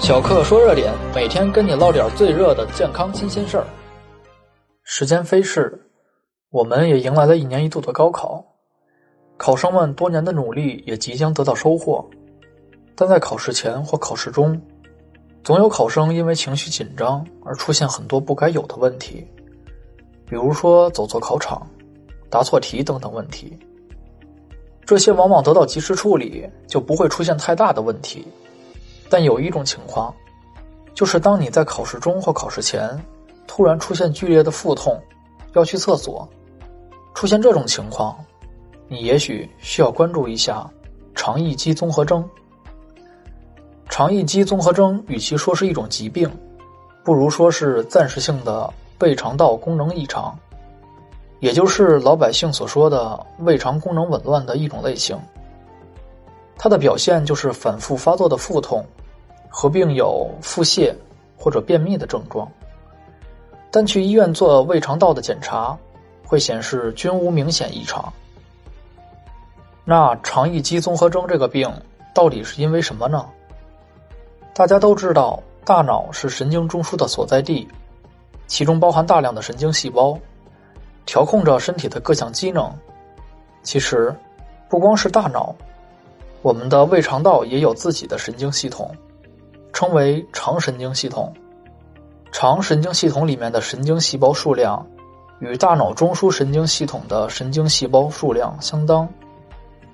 小克说热点，每天跟你唠点最热的健康新鲜事儿。时间飞逝，我们也迎来了一年一度的高考，考生们多年的努力也即将得到收获。但在考试前或考试中，总有考生因为情绪紧张而出现很多不该有的问题，比如说走错考场、答错题等等问题。这些往往得到及时处理，就不会出现太大的问题。但有一种情况，就是当你在考试中或考试前突然出现剧烈的腹痛，要去厕所，出现这种情况，你也许需要关注一下肠易激综合征。肠易激综合征与其说是一种疾病，不如说是暂时性的胃肠道功能异常，也就是老百姓所说的胃肠功能紊乱的一种类型。它的表现就是反复发作的腹痛。合并有腹泻或者便秘的症状，但去医院做胃肠道的检查，会显示均无明显异常。那肠易激综合征这个病到底是因为什么呢？大家都知道，大脑是神经中枢的所在地，其中包含大量的神经细胞，调控着身体的各项机能。其实，不光是大脑，我们的胃肠道也有自己的神经系统。称为肠神经系统，肠神经系统里面的神经细胞数量与大脑中枢神经系统的神经细胞数量相当。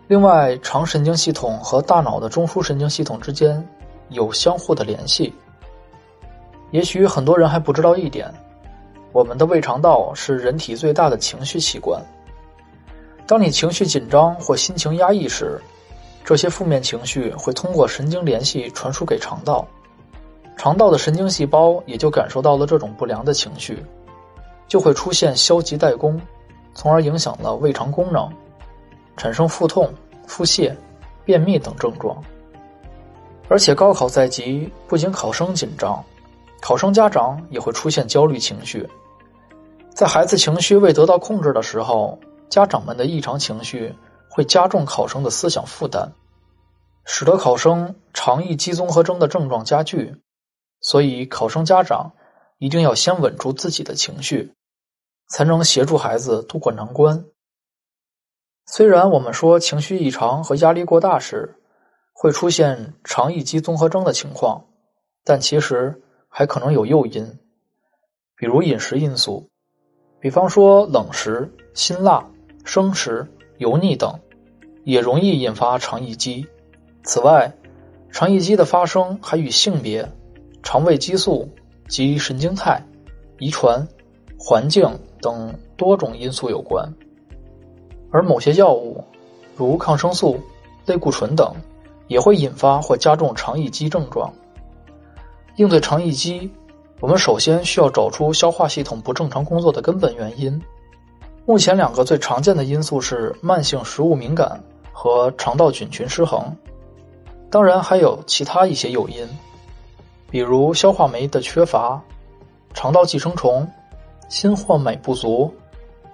另外，肠神经系统和大脑的中枢神经系统之间有相互的联系。也许很多人还不知道一点，我们的胃肠道是人体最大的情绪器官。当你情绪紧张或心情压抑时，这些负面情绪会通过神经联系传输给肠道。肠道的神经细胞也就感受到了这种不良的情绪，就会出现消极怠工，从而影响了胃肠功能，产生腹痛、腹泻、便秘等症状。而且高考在即，不仅考生紧张，考生家长也会出现焦虑情绪。在孩子情绪未得到控制的时候，家长们的异常情绪会加重考生的思想负担，使得考生肠易激综合征的症状加剧。所以，考生家长一定要先稳住自己的情绪，才能协助孩子渡过难关。虽然我们说情绪异常和压力过大时会出现肠易激综合征的情况，但其实还可能有诱因，比如饮食因素，比方说冷食、辛辣、生食、油腻等，也容易引发肠易激。此外，肠易激的发生还与性别。肠胃激素及神经肽、遗传、环境等多种因素有关，而某些药物，如抗生素、类固醇等，也会引发或加重肠易激症状。应对肠易激，我们首先需要找出消化系统不正常工作的根本原因。目前两个最常见的因素是慢性食物敏感和肠道菌群失衡，当然还有其他一些诱因。比如消化酶的缺乏、肠道寄生虫、锌或镁不足、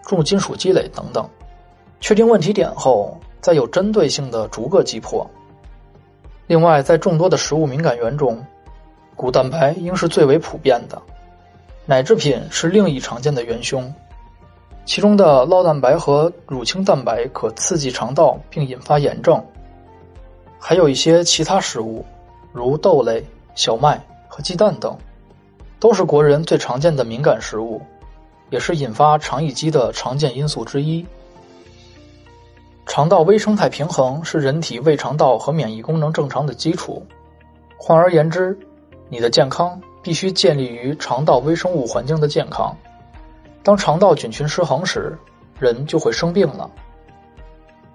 重金属积累等等。确定问题点后，再有针对性的逐个击破。另外，在众多的食物敏感源中，谷蛋白应是最为普遍的，奶制品是另一常见的元凶。其中的酪蛋白和乳清蛋白可刺激肠道并引发炎症。还有一些其他食物，如豆类。小麦和鸡蛋等，都是国人最常见的敏感食物，也是引发肠易激的常见因素之一。肠道微生态平衡是人体胃肠道和免疫功能正常的基础。换而言之，你的健康必须建立于肠道微生物环境的健康。当肠道菌群失衡时，人就会生病了。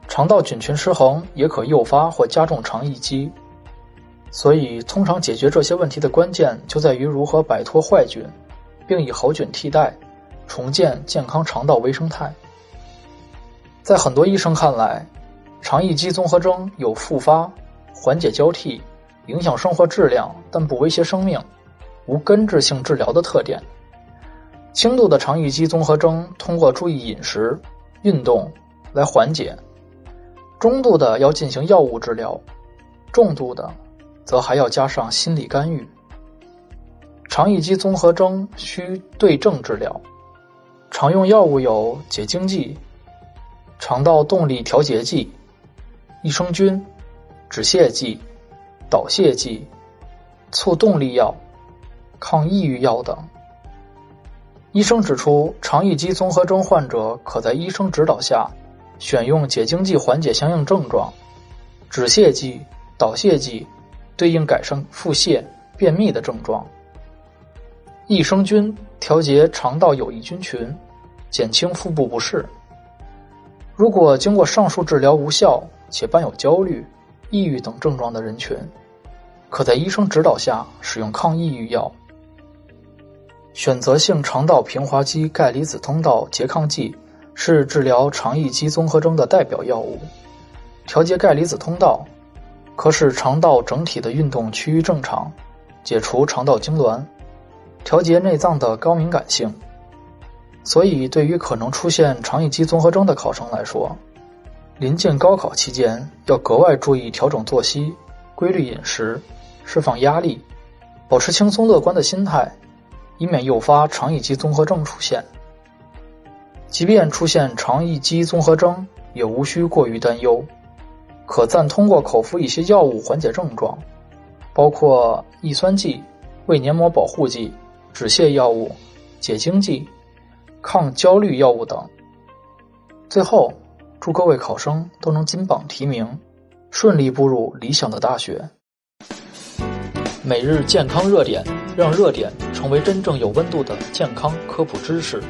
肠道菌群失衡也可诱发或加重肠易激。所以，通常解决这些问题的关键就在于如何摆脱坏菌，并以好菌替代，重建健康肠道微生态。在很多医生看来，肠易激综合征有复发、缓解交替、影响生活质量但不威胁生命、无根治性治疗的特点。轻度的肠易激综合征通过注意饮食、运动来缓解；中度的要进行药物治疗；重度的。则还要加上心理干预。肠易激综合征需对症治疗，常用药物有解痉剂、肠道动力调节剂、益生菌、止泻剂、导泻剂、促动力药、抗抑郁药等。医生指出，肠易激综合征患者可在医生指导下，选用解痉剂缓解相应症状，止泻剂、导泻剂对应改善腹泻、便秘的症状。益生菌调节肠道有益菌群，减轻腹部不适。如果经过上述治疗无效，且伴有焦虑、抑郁等症状的人群，可在医生指导下使用抗抑郁药。选择性肠道平滑肌钙离子通道拮抗剂是治疗肠易激综合征的代表药物。调节钙离子通道，可使肠道整体的运动趋于正常，解除肠道痉挛，调节内脏的高敏感性。所以，对于可能出现肠易激综合征的考生来说，临近高考期间要格外注意调整作息、规律饮食、释放压力，保持轻松乐观的心态。以免诱发肠易激综合征出现。即便出现肠易激综合征，也无需过于担忧，可暂通过口服一些药物缓解症状，包括抑酸剂、胃黏膜保护剂、止泻药物、解痉剂、抗焦虑药物等。最后，祝各位考生都能金榜题名，顺利步入理想的大学。每日健康热点。让热点成为真正有温度的健康科普知识。